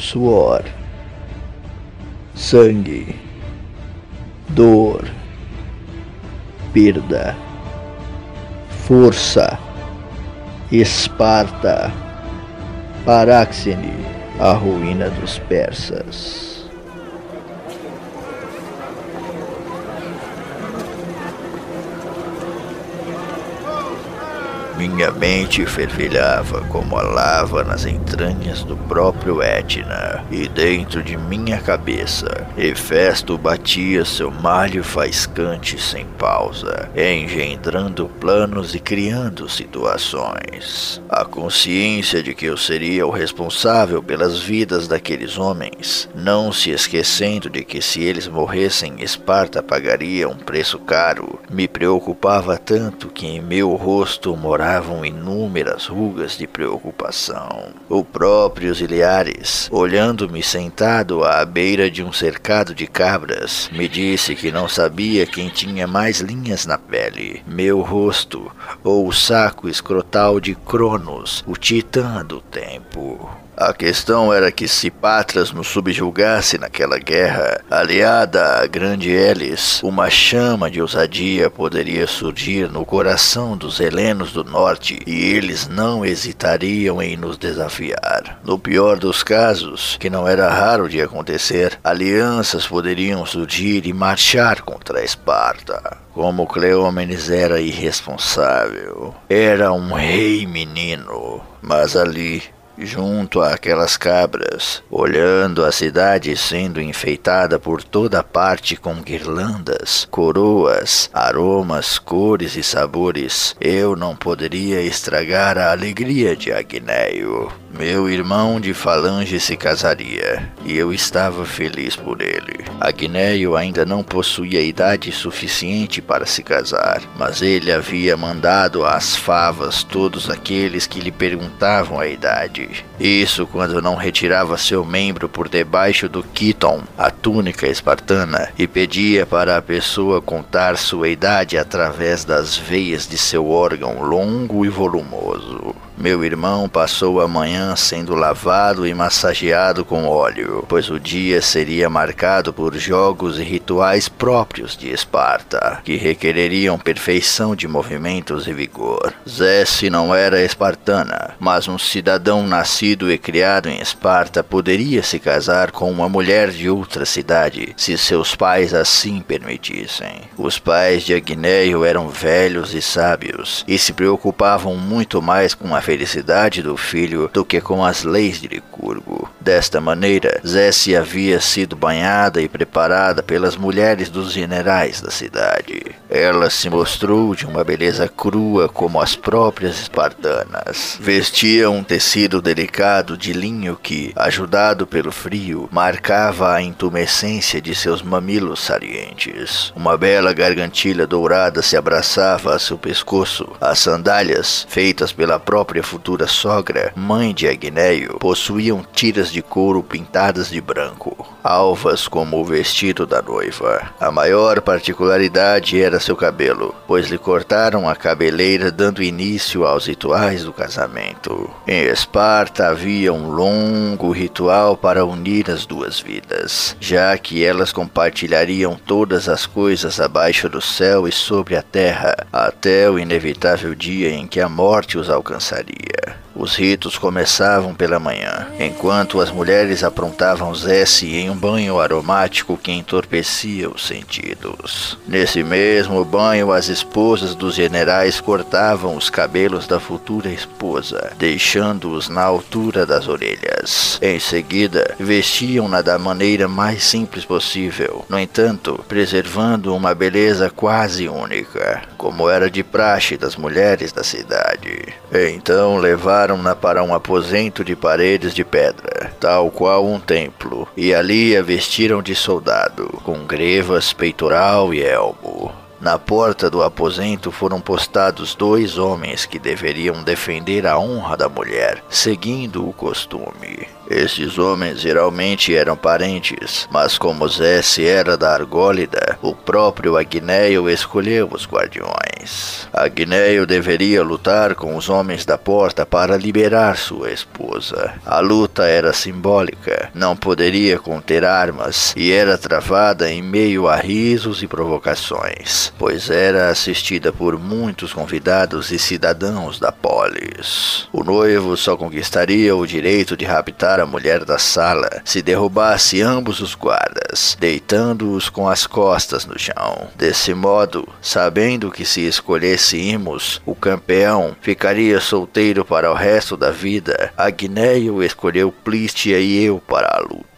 suor, sangue, dor, perda, força, Esparta, Paráxene, a ruína dos persas. Minha mente fervilhava como a lava nas entranhas do próprio Etna, e dentro de minha cabeça, Hefesto batia seu malho faiscante sem pausa, engendrando planos e criando situações. A consciência de que eu seria o responsável pelas vidas daqueles homens, não se esquecendo de que se eles morressem, Esparta pagaria um preço caro, me preocupava tanto que em meu rosto morava mostravam inúmeras rugas de preocupação. O próprio Ziliares, olhando-me sentado à beira de um cercado de cabras, me disse que não sabia quem tinha mais linhas na pele, meu rosto ou o saco escrotal de Cronos, o titã do tempo. A questão era que se Patras nos subjugasse naquela guerra, aliada à grande Elis, uma chama de ousadia poderia surgir no coração dos helenos do norte e eles não hesitariam em nos desafiar. No pior dos casos, que não era raro de acontecer, alianças poderiam surgir e marchar contra a Esparta. Como Cleómenes era irresponsável, era um rei menino, mas ali junto àquelas cabras, olhando a cidade sendo enfeitada por toda parte com guirlandas, coroas, aromas, cores e sabores, eu não poderia estragar a alegria de Agneio. Meu irmão de falange se casaria, e eu estava feliz por ele. Agneio ainda não possuía idade suficiente para se casar, mas ele havia mandado às favas todos aqueles que lhe perguntavam a idade. Isso quando não retirava seu membro por debaixo do quiton, a túnica espartana, e pedia para a pessoa contar sua idade através das veias de seu órgão longo e volumoso. Meu irmão passou a manhã sendo lavado e massageado com óleo, pois o dia seria marcado por jogos e rituais próprios de Esparta, que requereriam perfeição de movimentos e vigor. Zesse não era espartana, mas um cidadão nascido e criado em Esparta poderia se casar com uma mulher de outra cidade, se seus pais assim permitissem. Os pais de Agneio eram velhos e sábios, e se preocupavam muito mais com a felicidade do filho do que com as leis de Licurgo. Desta maneira, Zécia havia sido banhada e preparada pelas mulheres dos generais da cidade. Ela se mostrou de uma beleza crua como as próprias espartanas. Vestia um tecido delicado de linho que, ajudado pelo frio, marcava a intumescência de seus mamilos salientes. Uma bela gargantilha dourada se abraçava a seu pescoço. As sandálias, feitas pela própria própria futura sogra, mãe de Agneio, possuíam tiras de couro pintadas de branco, alvas como o vestido da noiva. A maior particularidade era seu cabelo, pois lhe cortaram a cabeleira dando início aos rituais do casamento. Em Esparta havia um longo ritual para unir as duas vidas, já que elas compartilhariam todas as coisas abaixo do céu e sobre a terra, até o inevitável dia em que a morte os alcançaria. idea. Os ritos começavam pela manhã, enquanto as mulheres aprontavam Zesse em um banho aromático que entorpecia os sentidos. Nesse mesmo banho, as esposas dos generais cortavam os cabelos da futura esposa, deixando-os na altura das orelhas. Em seguida, vestiam-na da maneira mais simples possível, no entanto, preservando uma beleza quase única, como era de praxe das mulheres da cidade. Então levaram levaram-na para um aposento de paredes de pedra, tal qual um templo, e ali a vestiram de soldado, com grevas, peitoral e elmo. Na porta do aposento foram postados dois homens que deveriam defender a honra da mulher, seguindo o costume. Esses homens geralmente eram parentes, mas como Zesse era da Argólida, o próprio Agneio escolheu os guardiões. Agneio deveria lutar com os homens da porta para liberar sua esposa. A luta era simbólica, não poderia conter armas e era travada em meio a risos e provocações, pois era assistida por muitos convidados e cidadãos da polis. O noivo só conquistaria o direito de raptar a mulher da sala se derrubasse ambos os guardas, deitando-os com as costas no chão. Desse modo, sabendo que se escolhesse Imos, o campeão ficaria solteiro para o resto da vida, Agneio escolheu Plístia e eu para a luta.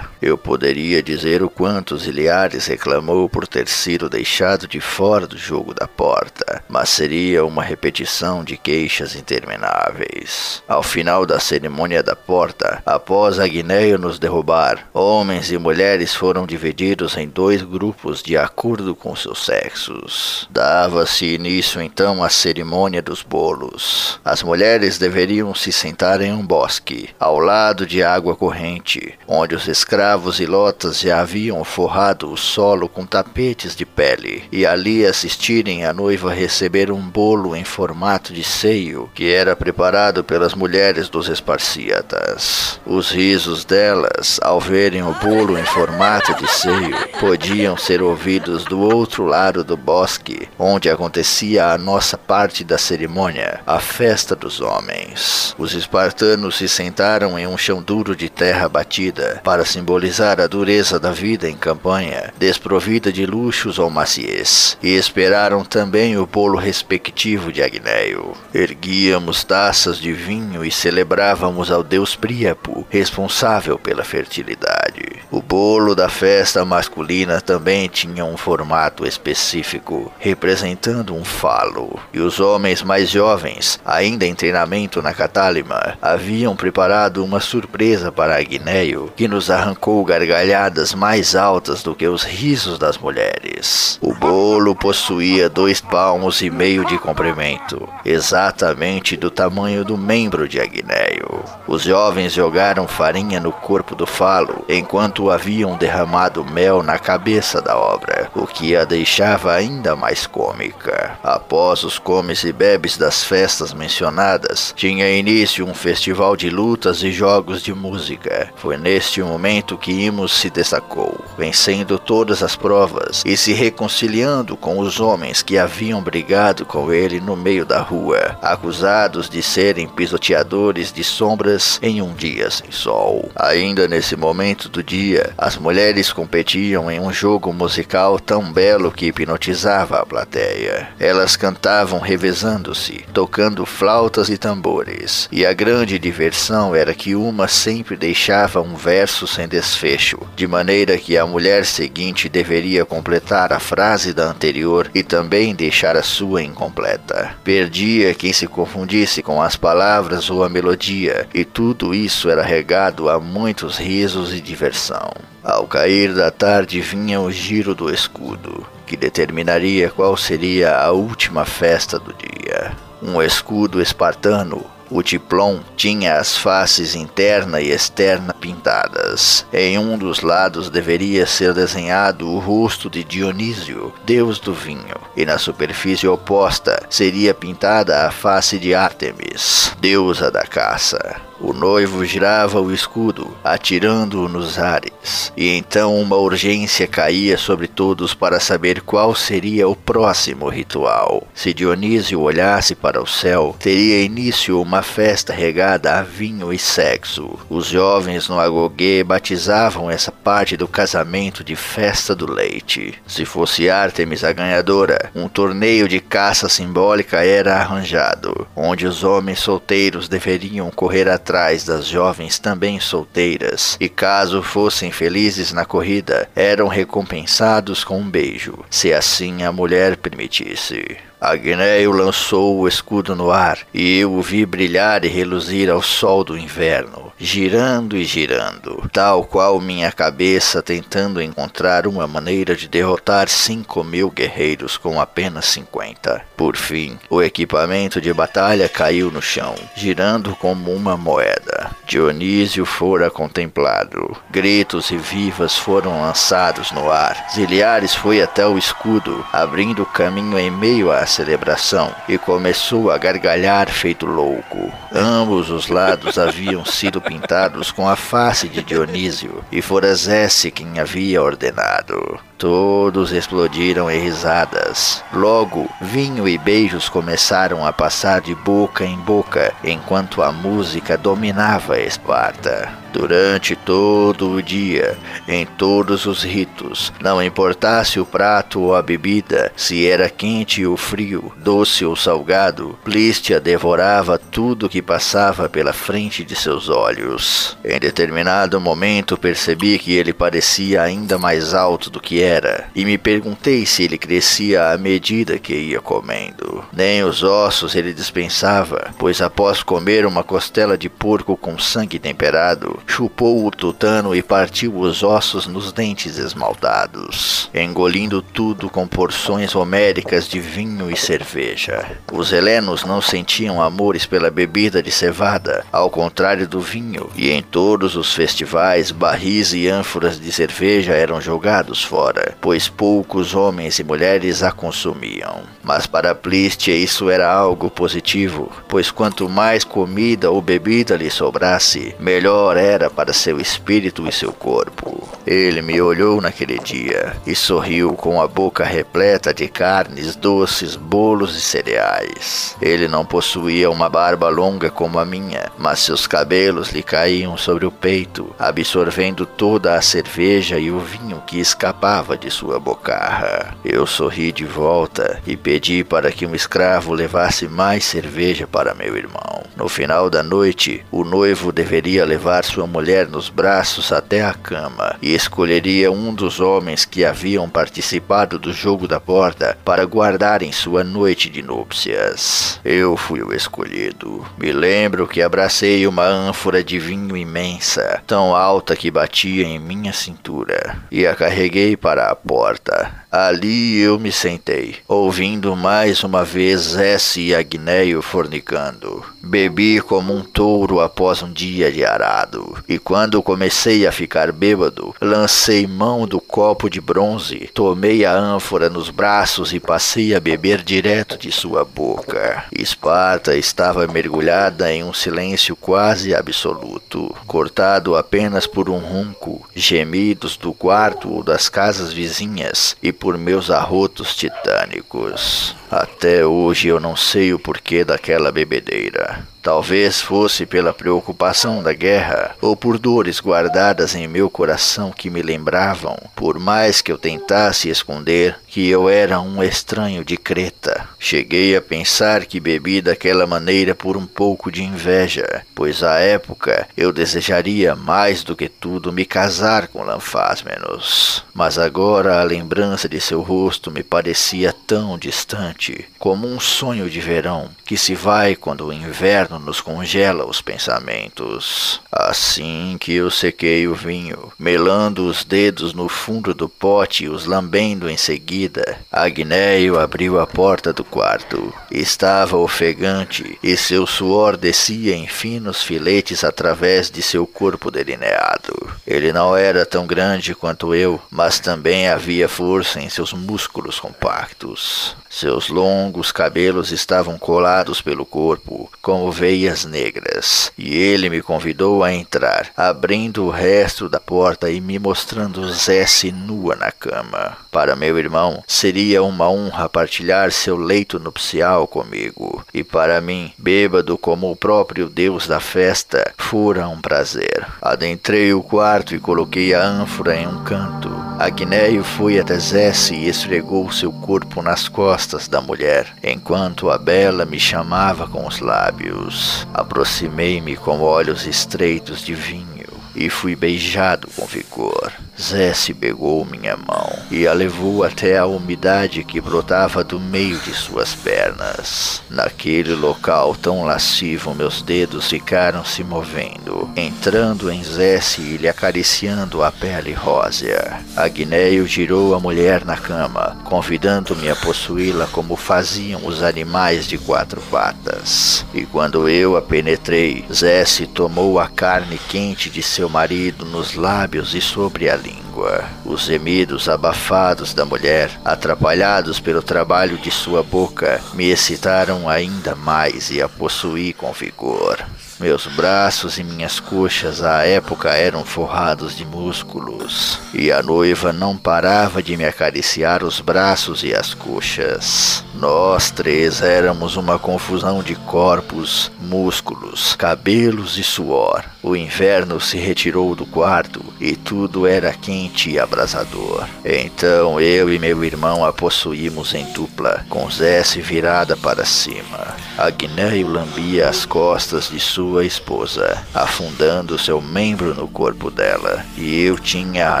Eu poderia dizer o quanto Ziliares reclamou por ter sido deixado de fora do jogo da porta, mas seria uma repetição de queixas intermináveis. Ao final da cerimônia da porta, Após Agneio nos derrubar, homens e mulheres foram divididos em dois grupos de acordo com seus sexos. Dava-se início então à cerimônia dos bolos. As mulheres deveriam se sentar em um bosque, ao lado de água corrente, onde os escravos e lotas já haviam forrado o solo com tapetes de pele, e ali assistirem a noiva receber um bolo em formato de seio que era preparado pelas mulheres dos esparciatas. Os risos delas, ao verem o bolo em formato de seio, podiam ser ouvidos do outro lado do bosque, onde acontecia a nossa parte da cerimônia, a festa dos homens. Os espartanos se sentaram em um chão duro de terra batida, para simbolizar a dureza da vida em campanha, desprovida de luxos ou maciez, e esperaram também o bolo respectivo de Agneio. Erguíamos taças de vinho e celebrávamos ao deus Príapo, responsável pela fertilidade. O bolo da festa masculina também tinha um formato específico, representando um falo, e os homens mais jovens, ainda em treinamento na Catálima, haviam preparado uma surpresa para Agneio, que nos arrancou gargalhadas mais altas do que os risos das mulheres. O bolo possuía dois palmos e meio de comprimento, exatamente do tamanho do membro de Agneio. Os jovens jogaram farinha no corpo do falo, enquanto haviam derramado mel na cabeça da obra, o que a deixava ainda mais cômica. Após os comes e bebes das festas mencionadas, tinha início um festival de lutas e jogos de música. Foi neste momento que Imos se destacou, vencendo todas as provas e se reconciliando com os homens que haviam brigado com ele no meio da rua, acusados de serem pisoteadores de sombras em um dia sem sol. Ainda nesse momento do dia, as mulheres competiam em um jogo musical tão belo que hipnotizava a plateia. Elas cantavam revezando-se, tocando flautas e tambores, e a grande diversão era que uma sempre deixava um verso sem desfecho, de maneira que a mulher seguinte deveria completar a frase da anterior e também deixar a sua incompleta. Perdia quem se confundisse com as palavras ou a melodia, e tudo isso era regado a muitos risos e diversão. Ao cair da tarde vinha o giro do escudo, que determinaria qual seria a última festa do dia. Um escudo espartano o diplom tinha as faces interna e externa pintadas. Em um dos lados deveria ser desenhado o rosto de Dionísio, deus do vinho, e na superfície oposta seria pintada a face de Ártemis, deusa da caça. O noivo girava o escudo, atirando-o nos ares, e então uma urgência caía sobre todos para saber qual seria o próximo ritual. Se Dionísio olhasse para o céu, teria início uma festa regada a vinho e sexo. Os jovens no Agogê batizavam essa parte do casamento de festa do leite. Se fosse Ártemis a ganhadora, um torneio de caça simbólica era arranjado, onde os homens solteiros deveriam correr atrás das jovens também solteiras, e caso fossem felizes na corrida, eram recompensados com um beijo, se assim a mulher permitisse. Agneio lançou o escudo no ar, e eu o vi brilhar e reluzir ao sol do inverno, girando e girando, tal qual minha cabeça tentando encontrar uma maneira de derrotar cinco mil guerreiros com apenas cinquenta. Por fim, o equipamento de batalha caiu no chão, girando como uma moeda. Dionísio fora contemplado. Gritos e vivas foram lançados no ar. Ziliares foi até o escudo, abrindo caminho em meio à celebração, e começou a gargalhar feito louco. Ambos os lados haviam sido pintados com a face de Dionísio, e fora Zesse quem havia ordenado. Todos explodiram em risadas. Logo, vinho e beijos começaram a passar de boca em boca, enquanto a música dominava Esparta. Durante todo o dia, em todos os ritos, não importasse o prato ou a bebida, se era quente ou frio, doce ou salgado, Plístia devorava tudo que passava pela frente de seus olhos. Em determinado momento percebi que ele parecia ainda mais alto do que era, e me perguntei se ele crescia à medida que ia comendo. Nem os ossos ele dispensava, pois após comer uma costela de porco com sangue temperado, chupou o tutano e partiu os ossos nos dentes esmaltados, engolindo tudo com porções homéricas de vinho e cerveja. Os helenos não sentiam amores pela bebida de cevada, ao contrário do vinho, e em todos os festivais barris e ânforas de cerveja eram jogados fora, pois poucos homens e mulheres a consumiam. Mas para Plístia isso era algo positivo, pois quanto mais comida ou bebida lhe sobrasse, melhor era para seu espírito e seu corpo. Ele me olhou naquele dia e sorriu com a boca repleta de carnes, doces, bolos e cereais. Ele não possuía uma barba longa como a minha, mas seus cabelos lhe caíam sobre o peito, absorvendo toda a cerveja e o vinho que escapava de sua bocarra. Eu sorri de volta e pedi para que um escravo levasse mais cerveja para meu irmão. No final da noite, o noivo deveria levar sua mulher nos braços até a cama e escolheria um dos homens que haviam participado do jogo da porta para guardar em sua noite de núpcias. Eu fui o escolhido. Me lembro que abracei uma ânfora de vinho imensa, tão alta que batia em minha cintura, e a carreguei para a porta. Ali eu me sentei, ouvindo mais uma vez S e Agneio fornicando. Bebi como um touro após um dia de arado, e quando comecei a ficar bêbado, lancei mão do copo de bronze, tomei a ânfora nos braços e passei a beber direto de sua boca. Esparta estava mergulhada em um silêncio quase absoluto, cortado apenas por um ronco, gemidos do quarto ou das casas vizinhas e por meus arrotos titânicos. Até hoje eu não sei o porquê daquela bebedeira. Talvez fosse pela preocupação da guerra ou por dores guardadas em meu coração que me lembravam, por mais que eu tentasse esconder, que eu era um estranho de Creta. Cheguei a pensar que bebi daquela maneira por um pouco de inveja, pois à época eu desejaria mais do que tudo me casar com Lanfásmenos. Mas agora a lembrança de seu rosto me parecia tão distante, como um sonho de verão que se vai quando o inverno nos congela os pensamentos. Assim que eu sequei o vinho, melando os dedos no fundo do pote e os lambendo em seguida, Agneio abriu a porta do quarto. Estava ofegante e seu suor descia em finos filetes através de seu corpo delineado. Ele não era tão grande quanto eu, mas também havia força em seus músculos compactos. Seus longos cabelos estavam colados pelo corpo, como veias negras, e ele me convidou a entrar, abrindo o resto da porta e me mostrando Zesse nua na cama. Para meu irmão, seria uma honra partilhar seu leito nupcial comigo, e para mim, bêbado como o próprio Deus da festa, fora um prazer. Adentrei o quarto e coloquei a ânfora em um canto. Agneio foi até Zesse e esfregou seu corpo nas costas da mulher, enquanto a bela me chamava com os lábios. Aproximei-me com olhos estreitos de vinho e fui beijado com vigor. Zé se pegou minha mão e a levou até a umidade que brotava do meio de suas pernas. Naquele local tão lascivo, meus dedos ficaram se movendo, entrando em Zé e lhe acariciando a pele rósea. Agneio girou a mulher na cama, convidando-me a possuí-la como faziam os animais de quatro patas. E quando eu a penetrei, Zé tomou a carne quente de seu marido nos lábios e sobre a língua. Os gemidos abafados da mulher, atrapalhados pelo trabalho de sua boca, me excitaram ainda mais e a possuí com vigor. Meus braços e minhas coxas à época eram forrados de músculos, e a noiva não parava de me acariciar os braços e as coxas. Nós três éramos uma confusão de corpos, músculos, cabelos e suor. O inverno se retirou do quarto e tudo era quente e abrasador. Então eu e meu irmão a possuímos em dupla, com Zé virada para cima. Agneio lambia as costas de sua esposa, afundando seu membro no corpo dela, e eu tinha a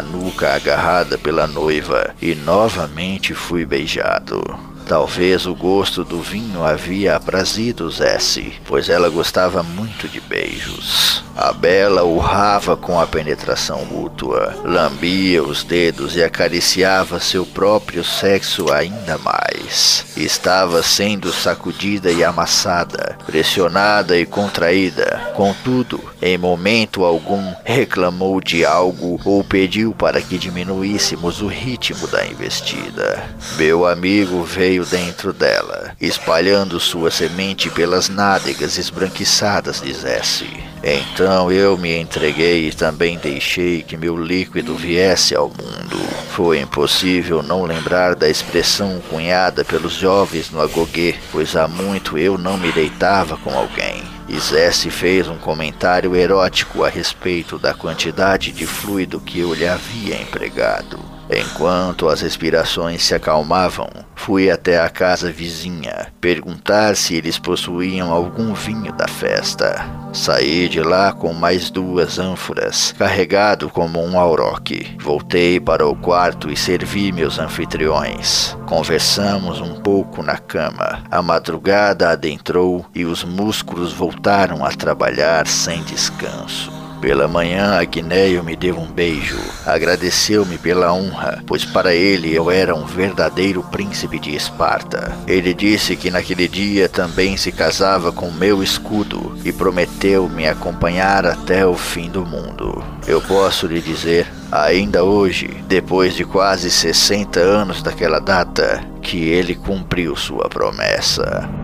nuca agarrada pela noiva e novamente fui beijado. Talvez o gosto do vinho havia aprazido Zessi, pois ela gostava muito de beijos. A Bela urrava com a penetração mútua, lambia os dedos e acariciava seu próprio sexo ainda mais. Estava sendo sacudida e amassada, pressionada e contraída. Contudo, em momento algum reclamou de algo ou pediu para que diminuíssemos o ritmo da investida. Meu amigo veio dentro dela, espalhando sua semente pelas nádegas esbranquiçadas de Zessi. Então eu me entreguei e também deixei que meu líquido viesse ao mundo. Foi impossível não lembrar da expressão cunhada pelos jovens no agoguê, pois há muito eu não me deitava com alguém. E Zessi fez um comentário erótico a respeito da quantidade de fluido que eu lhe havia empregado. Enquanto as respirações se acalmavam, fui até a casa vizinha perguntar se eles possuíam algum vinho da festa. Saí de lá com mais duas ânforas, carregado como um auroque. Voltei para o quarto e servi meus anfitriões. Conversamos um pouco na cama. A madrugada adentrou e os músculos voltaram a trabalhar sem descanso. Pela manhã, Agneio me deu um beijo. Agradeceu-me pela honra, pois para ele eu era um verdadeiro príncipe de Esparta. Ele disse que naquele dia também se casava com meu escudo e prometeu me acompanhar até o fim do mundo. Eu posso lhe dizer, ainda hoje, depois de quase 60 anos daquela data, que ele cumpriu sua promessa.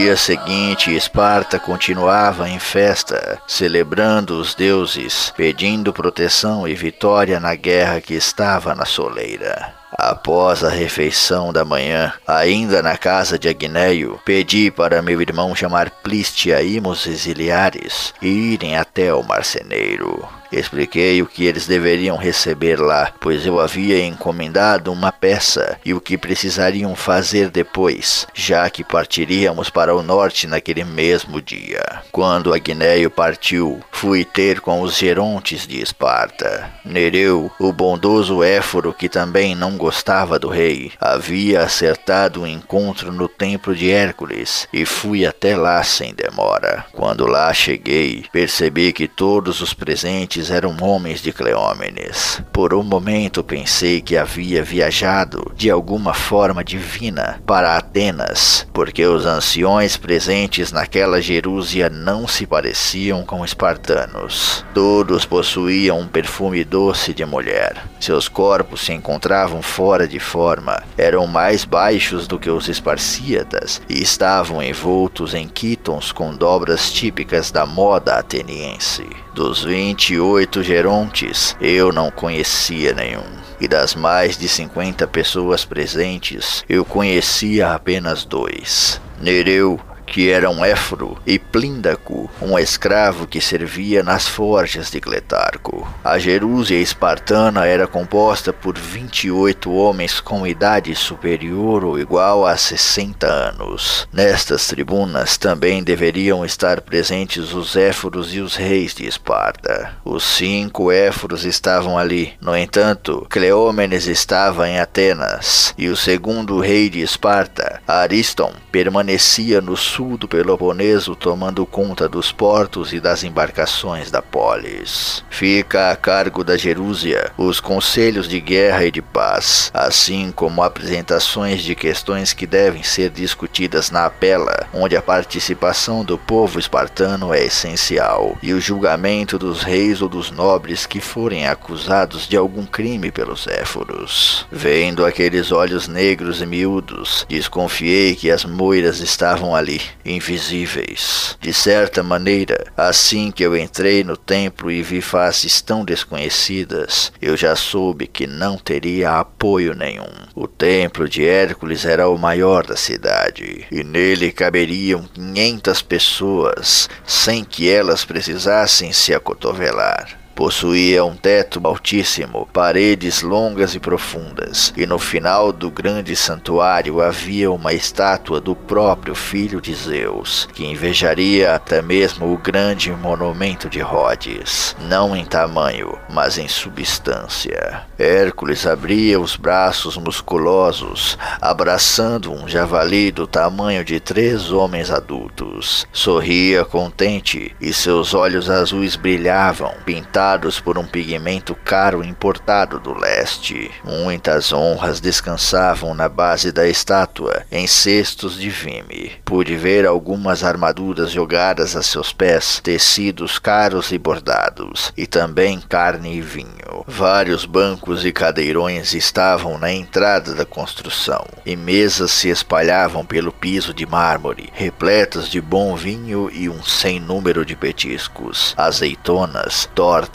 Dia seguinte, Esparta continuava em festa, celebrando os deuses, pedindo proteção e vitória na guerra que estava na soleira. Após a refeição da manhã, ainda na casa de Agneio, pedi para meu irmão chamar Plístia e meus exiliares e irem até o marceneiro. Expliquei o que eles deveriam receber lá, pois eu havia encomendado uma peça e o que precisariam fazer depois, já que partiríamos para o norte naquele mesmo dia. Quando Agneio partiu, fui ter com os gerontes de Esparta. Nereu, o bondoso Éforo, que também não gostava do rei, havia acertado um encontro no templo de Hércules e fui até lá sem demora. Quando lá cheguei, percebi que todos os presentes eram homens de Cleómenes. Por um momento pensei que havia viajado de alguma forma divina para Atenas, porque os anciões presentes naquela Jerúsia não se pareciam com espartanos. Todos possuíam um perfume doce de mulher. Seus corpos se encontravam fora de forma, eram mais baixos do que os esparcíadas e estavam envoltos em quitons com dobras típicas da moda ateniense. Dos 28 gerontes, eu não conhecia nenhum. E das mais de 50 pessoas presentes, eu conhecia apenas dois. Nereu que era um éforo, e Plíndaco, um escravo que servia nas forjas de Cletarco. A Jerúsia espartana era composta por 28 homens com idade superior ou igual a 60 anos. Nestas tribunas também deveriam estar presentes os éforos e os reis de Esparta. Os cinco éforos estavam ali. No entanto, Cleómenes estava em Atenas, e o segundo rei de Esparta, Ariston, permanecia no sul do Peloponeso tomando conta dos portos e das embarcações da polis. Fica a cargo da Jerúsia os conselhos de guerra e de paz, assim como apresentações de questões que devem ser discutidas na apela, onde a participação do povo espartano é essencial, e o julgamento dos reis ou dos nobres que forem acusados de algum crime pelos éforos. Vendo aqueles olhos negros e miúdos, desconfiei que as moiras estavam ali, invisíveis. De certa maneira, assim que eu entrei no templo e vi faces tão desconhecidas, eu já soube que não teria apoio nenhum. O templo de Hércules era o maior da cidade, e nele caberiam 500 pessoas, sem que elas precisassem se acotovelar. Possuía um teto altíssimo, paredes longas e profundas, e no final do grande santuário havia uma estátua do próprio filho de Zeus, que invejaria até mesmo o grande monumento de Rhodes, não em tamanho, mas em substância. Hércules abria os braços musculosos, abraçando um javali do tamanho de três homens adultos. Sorria contente e seus olhos azuis brilhavam, pintados por um pigmento caro importado do leste. Muitas honras descansavam na base da estátua, em cestos de vime. Pude ver algumas armaduras jogadas a seus pés, tecidos caros e bordados, e também carne e vinho. Vários bancos e cadeirões estavam na entrada da construção, e mesas se espalhavam pelo piso de mármore, repletas de bom vinho e um sem número de petiscos, azeitonas, tortas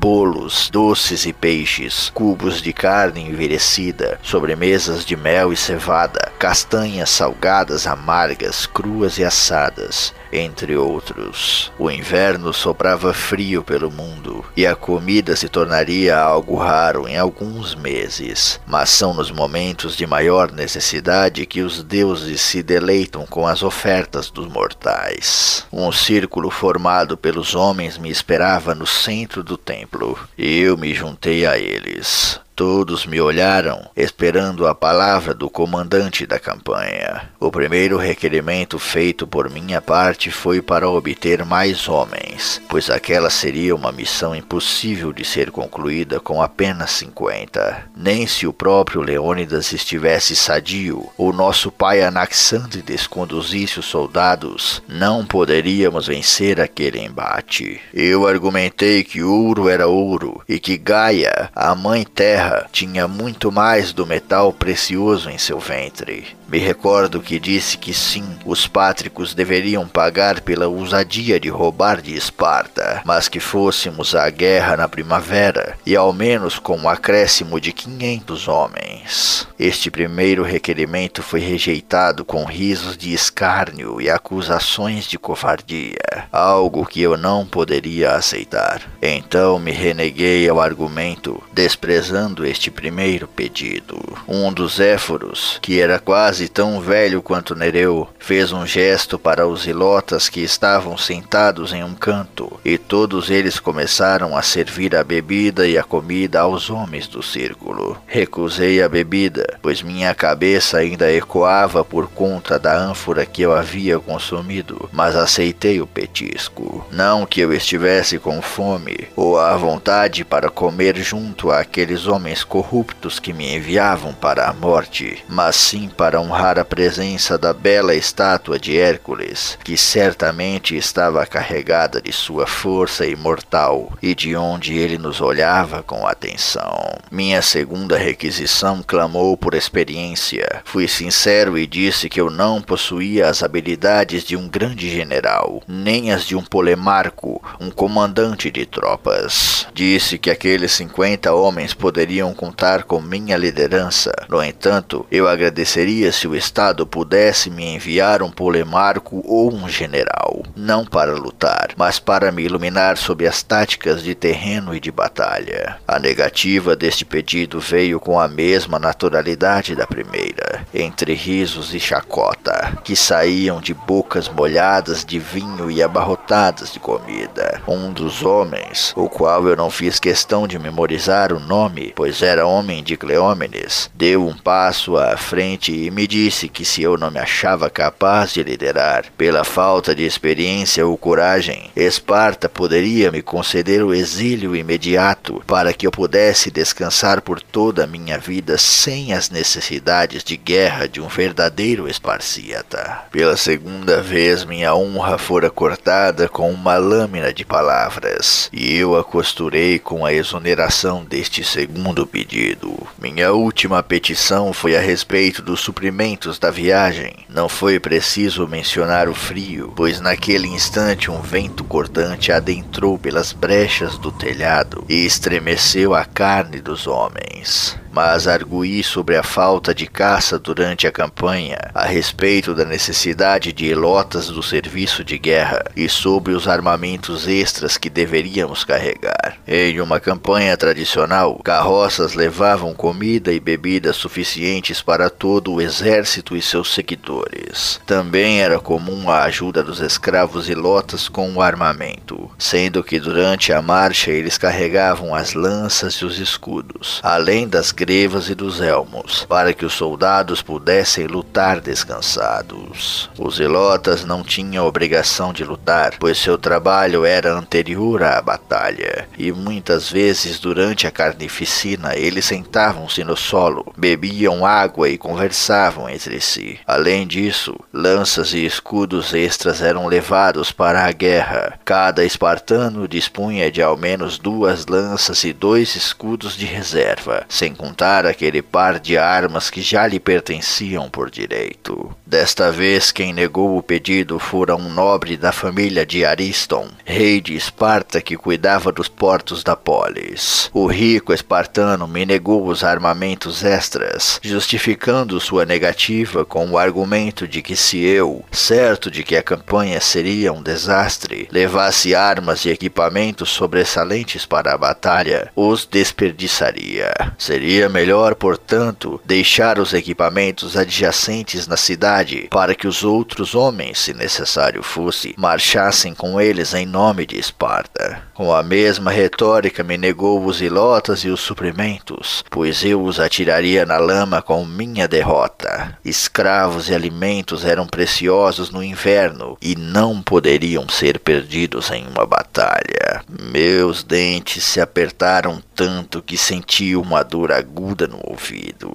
bolos, doces e peixes, cubos de carne envelhecida, sobremesas de mel e cevada, castanhas salgadas, amargas, cruas e assadas, entre outros. O inverno soprava frio pelo mundo e a comida se tornaria algo raro em alguns meses, mas são nos momentos de maior necessidade que os deuses se deleitam com as ofertas dos mortais. Um círculo formado pelos homens me esperava no centro do templo e eu me juntei a eles. Todos me olharam, esperando a palavra do comandante da campanha. O primeiro requerimento feito por minha parte foi para obter mais homens, pois aquela seria uma missão impossível de ser concluída com apenas 50. Nem se o próprio Leônidas estivesse sadio, ou nosso pai Anaxandrides conduzisse os soldados, não poderíamos vencer aquele embate. Eu argumentei que ouro era ouro e que Gaia, a mãe terra, terra tinha muito mais do metal precioso em seu ventre. Me recordo que disse que sim, os pátricos deveriam pagar pela ousadia de roubar de Esparta, mas que fôssemos à guerra na primavera e ao menos com um acréscimo de 500 homens. Este primeiro requerimento foi rejeitado com risos de escárnio e acusações de covardia, algo que eu não poderia aceitar. Então me reneguei ao argumento, desprezando este primeiro pedido. Um dos éforos, que era quase quase tão velho quanto Nereu, fez um gesto para os ilotas que estavam sentados em um canto, e todos eles começaram a servir a bebida e a comida aos homens do círculo. Recusei a bebida, pois minha cabeça ainda ecoava por conta da ânfora que eu havia consumido, mas aceitei o petisco. Não que eu estivesse com fome ou à vontade para comer junto àqueles homens corruptos que me enviavam para a morte, mas sim para um honrar a presença da bela estátua de Hércules, que certamente estava carregada de sua força imortal e de onde ele nos olhava com atenção. Minha segunda requisição clamou por experiência. Fui sincero e disse que eu não possuía as habilidades de um grande general, nem as de um polemarco, um comandante de tropas. Disse que aqueles cinquenta homens poderiam contar com minha liderança. No entanto, eu agradeceria se o Estado pudesse me enviar um polemarco ou um general, não para lutar, mas para me iluminar sobre as táticas de terreno e de batalha. A negativa deste pedido veio com a mesma naturalidade da primeira, entre risos e chacota, que saíam de bocas molhadas de vinho e abarrotadas de comida. Um dos homens, o qual eu não fiz questão de memorizar o nome, pois era homem de Cleómenes, deu um passo à frente e me disse que se eu não me achava capaz de liderar, pela falta de experiência ou coragem, Esparta poderia me conceder o exílio imediato para que eu pudesse descansar por toda a minha vida sem as necessidades de guerra de um verdadeiro esparciata. Pela segunda vez, minha honra fora cortada com uma lâmina de palavras, e eu a costurei com a exoneração deste segundo pedido. Minha última petição foi a respeito dos suprimentos da viagem. Não foi preciso mencionar o frio, pois naquele instante um vento cortante adentrou pelas brechas do telhado e estremeceu a carne dos homens mas arguí sobre a falta de caça durante a campanha, a respeito da necessidade de elotas do serviço de guerra e sobre os armamentos extras que deveríamos carregar. Em uma campanha tradicional, carroças levavam comida e bebidas suficientes para todo o exército e seus seguidores. Também era comum a ajuda dos escravos ilotas com o armamento, sendo que durante a marcha eles carregavam as lanças e os escudos, além das grevas e dos elmos, para que os soldados pudessem lutar descansados. Os zelotas não tinham obrigação de lutar, pois seu trabalho era anterior à batalha, e muitas vezes durante a carnificina eles sentavam-se no solo, bebiam água e conversavam entre si. Além disso, lanças e escudos extras eram levados para a guerra. Cada espartano dispunha de ao menos duas lanças e dois escudos de reserva, sem contar aquele par de armas que já lhe pertenciam por direito. Desta vez, quem negou o pedido fora um nobre da família de Ariston, rei de Esparta que cuidava dos portos da polis. O rico espartano me negou os armamentos extras, justificando sua negativa com o argumento de que se eu, certo de que a campanha seria um desastre, levasse armas e equipamentos sobressalentes para a batalha, os desperdiçaria. Seria melhor, portanto, deixar os equipamentos adjacentes na cidade para que os outros homens, se necessário fosse, marchassem com eles em nome de Esparta. Com a mesma retórica me negou os ilotas e os suprimentos, pois eu os atiraria na lama com minha derrota. Escravos e alimentos eram preciosos no inverno e não poderiam ser perdidos em uma batalha. Meus dentes se apertaram tanto que senti uma dor aguda no ouvido.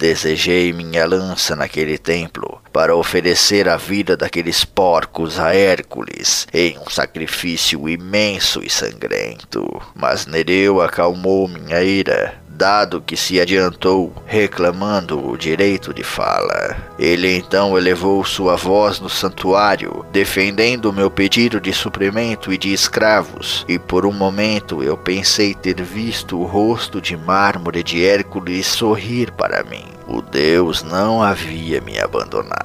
Desejei minha lança naquele templo para oferecer a vida daqueles porcos a Hércules em um sacrifício imenso e sangrento. Mas Nereu acalmou minha ira, dado que se adiantou, reclamando o direito de fala. Ele então elevou sua voz no santuário, defendendo meu pedido de suprimento e de escravos, e por um momento eu pensei ter visto o rosto de mármore de Hércules sorrir para mim. O Deus não havia me abandonado.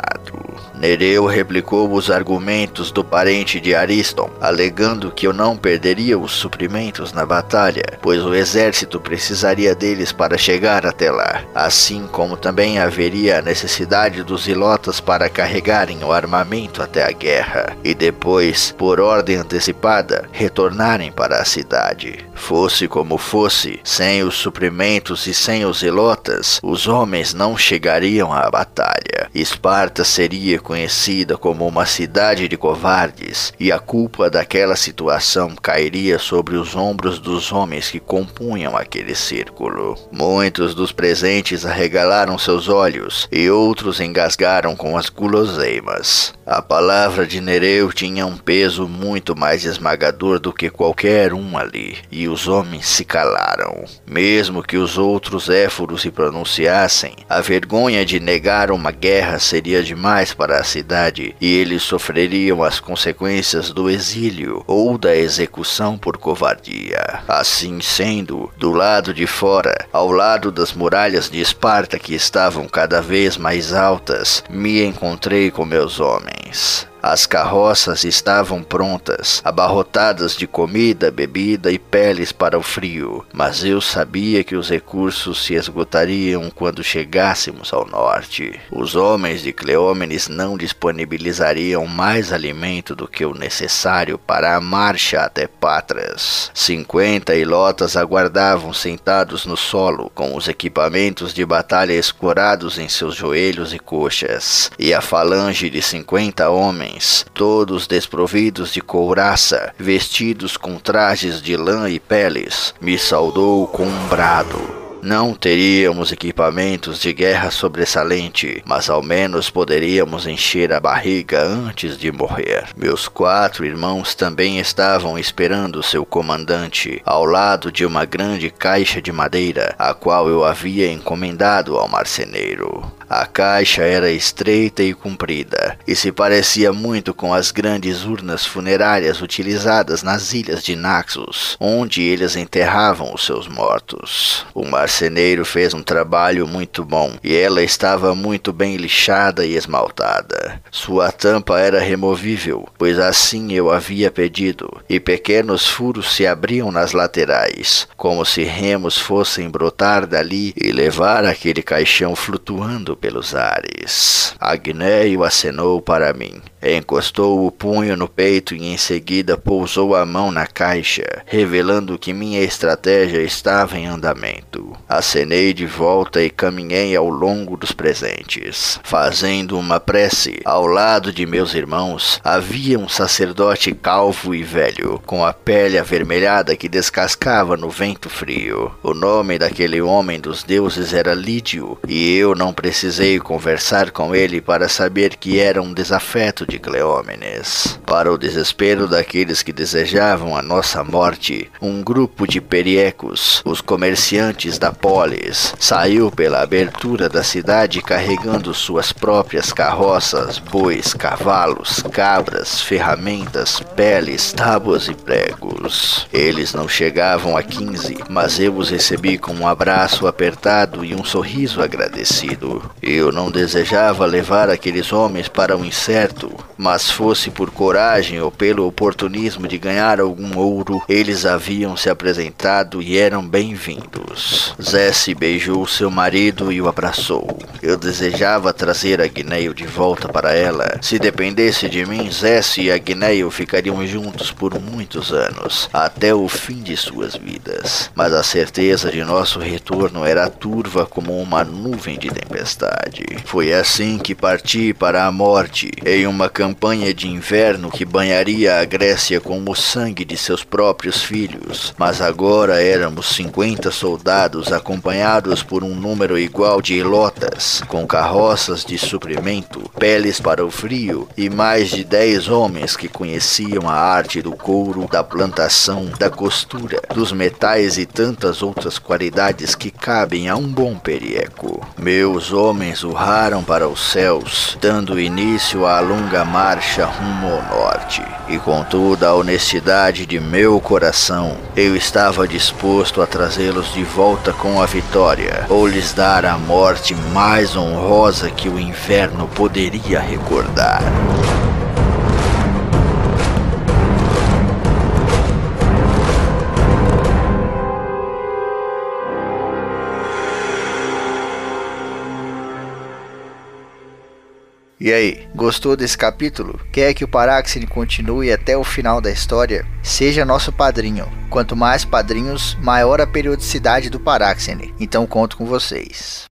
Nereu replicou os argumentos do parente de Ariston, alegando que eu não perderia os suprimentos na batalha, pois o exército precisaria deles para chegar até lá, assim como também haveria a necessidade dos ilotas para carregarem o armamento até a guerra, e depois, por ordem antecipada, retornarem para a cidade. Fosse como fosse, sem os suprimentos e sem os ilotas, os homens não chegariam à batalha. Esparta seria conhecida como uma cidade de covardes, e a culpa daquela situação cairia sobre os ombros dos homens que compunham aquele círculo. Muitos dos presentes arregalaram seus olhos e outros engasgaram com as guloseimas. A palavra de Nereu tinha um peso muito mais esmagador do que qualquer um ali, e os homens se calaram. Mesmo que os outros éforos se pronunciassem, a vergonha de negar uma guerra seria demais para a cidade e eles sofreriam as consequências do exílio ou da execução por covardia. Assim sendo, do lado de fora, ao lado das muralhas de Esparta que estavam cada vez mais altas, me encontrei com meus homens. As carroças estavam prontas, abarrotadas de comida, bebida e peles para o frio, mas eu sabia que os recursos se esgotariam quando chegássemos ao norte. Os homens de Cleómenes não disponibilizariam mais alimento do que o necessário para a marcha até Patras. Cinquenta ilotas aguardavam sentados no solo, com os equipamentos de batalha escorados em seus joelhos e coxas, e a falange de cinquenta homens homens, todos desprovidos de couraça, vestidos com trajes de lã e peles, me saudou com um brado. Não teríamos equipamentos de guerra sobressalente, mas ao menos poderíamos encher a barriga antes de morrer. Meus quatro irmãos também estavam esperando seu comandante, ao lado de uma grande caixa de madeira, a qual eu havia encomendado ao marceneiro. A caixa era estreita e comprida, e se parecia muito com as grandes urnas funerárias utilizadas nas ilhas de Naxos, onde eles enterravam os seus mortos. O fez um trabalho muito bom, e ela estava muito bem lixada e esmaltada. Sua tampa era removível, pois assim eu havia pedido, e pequenos furos se abriam nas laterais, como se remos fossem brotar dali e levar aquele caixão flutuando pelos ares. Agneio acenou para mim. Encostou o punho no peito e em seguida pousou a mão na caixa, revelando que minha estratégia estava em andamento. Acenei de volta e caminhei ao longo dos presentes. Fazendo uma prece, ao lado de meus irmãos, havia um sacerdote calvo e velho, com a pele avermelhada que descascava no vento frio. O nome daquele homem dos deuses era Lídio, e eu não precisei conversar com ele para saber que era um desafeto de de Cleómenes. Para o desespero daqueles que desejavam a nossa morte, um grupo de periecos, os comerciantes da polis, saiu pela abertura da cidade carregando suas próprias carroças, bois, cavalos, cabras, ferramentas, peles, tábuas e pregos. Eles não chegavam a quinze, mas eu os recebi com um abraço apertado e um sorriso agradecido. Eu não desejava levar aqueles homens para um incerto, mas fosse por coragem ou pelo oportunismo de ganhar algum ouro, eles haviam se apresentado e eram bem-vindos. Zé beijou seu marido e o abraçou. Eu desejava trazer Agneio de volta para ela. Se dependesse de mim, Zé e Agneio ficariam juntos por muitos anos, até o fim de suas vidas. Mas a certeza de nosso retorno era turva como uma nuvem de tempestade. Foi assim que parti para a morte, em uma campanha de inverno que banharia a Grécia com o sangue de seus próprios filhos, mas agora éramos 50 soldados acompanhados por um número igual de elotas, com carroças de suprimento, peles para o frio e mais de 10 homens que conheciam a arte do couro, da plantação, da costura, dos metais e tantas outras qualidades que cabem a um bom perieco. Meus homens urraram para os céus, dando início à longa marcha rumo ao norte, e com toda a honestidade de meu coração, eu estava disposto a trazê-los de volta com a vitória, ou lhes dar a morte mais honrosa que o inverno poderia recordar. E aí, gostou desse capítulo? Quer que o Paráxene continue até o final da história? Seja nosso padrinho. Quanto mais padrinhos, maior a periodicidade do Paráxene. Então conto com vocês.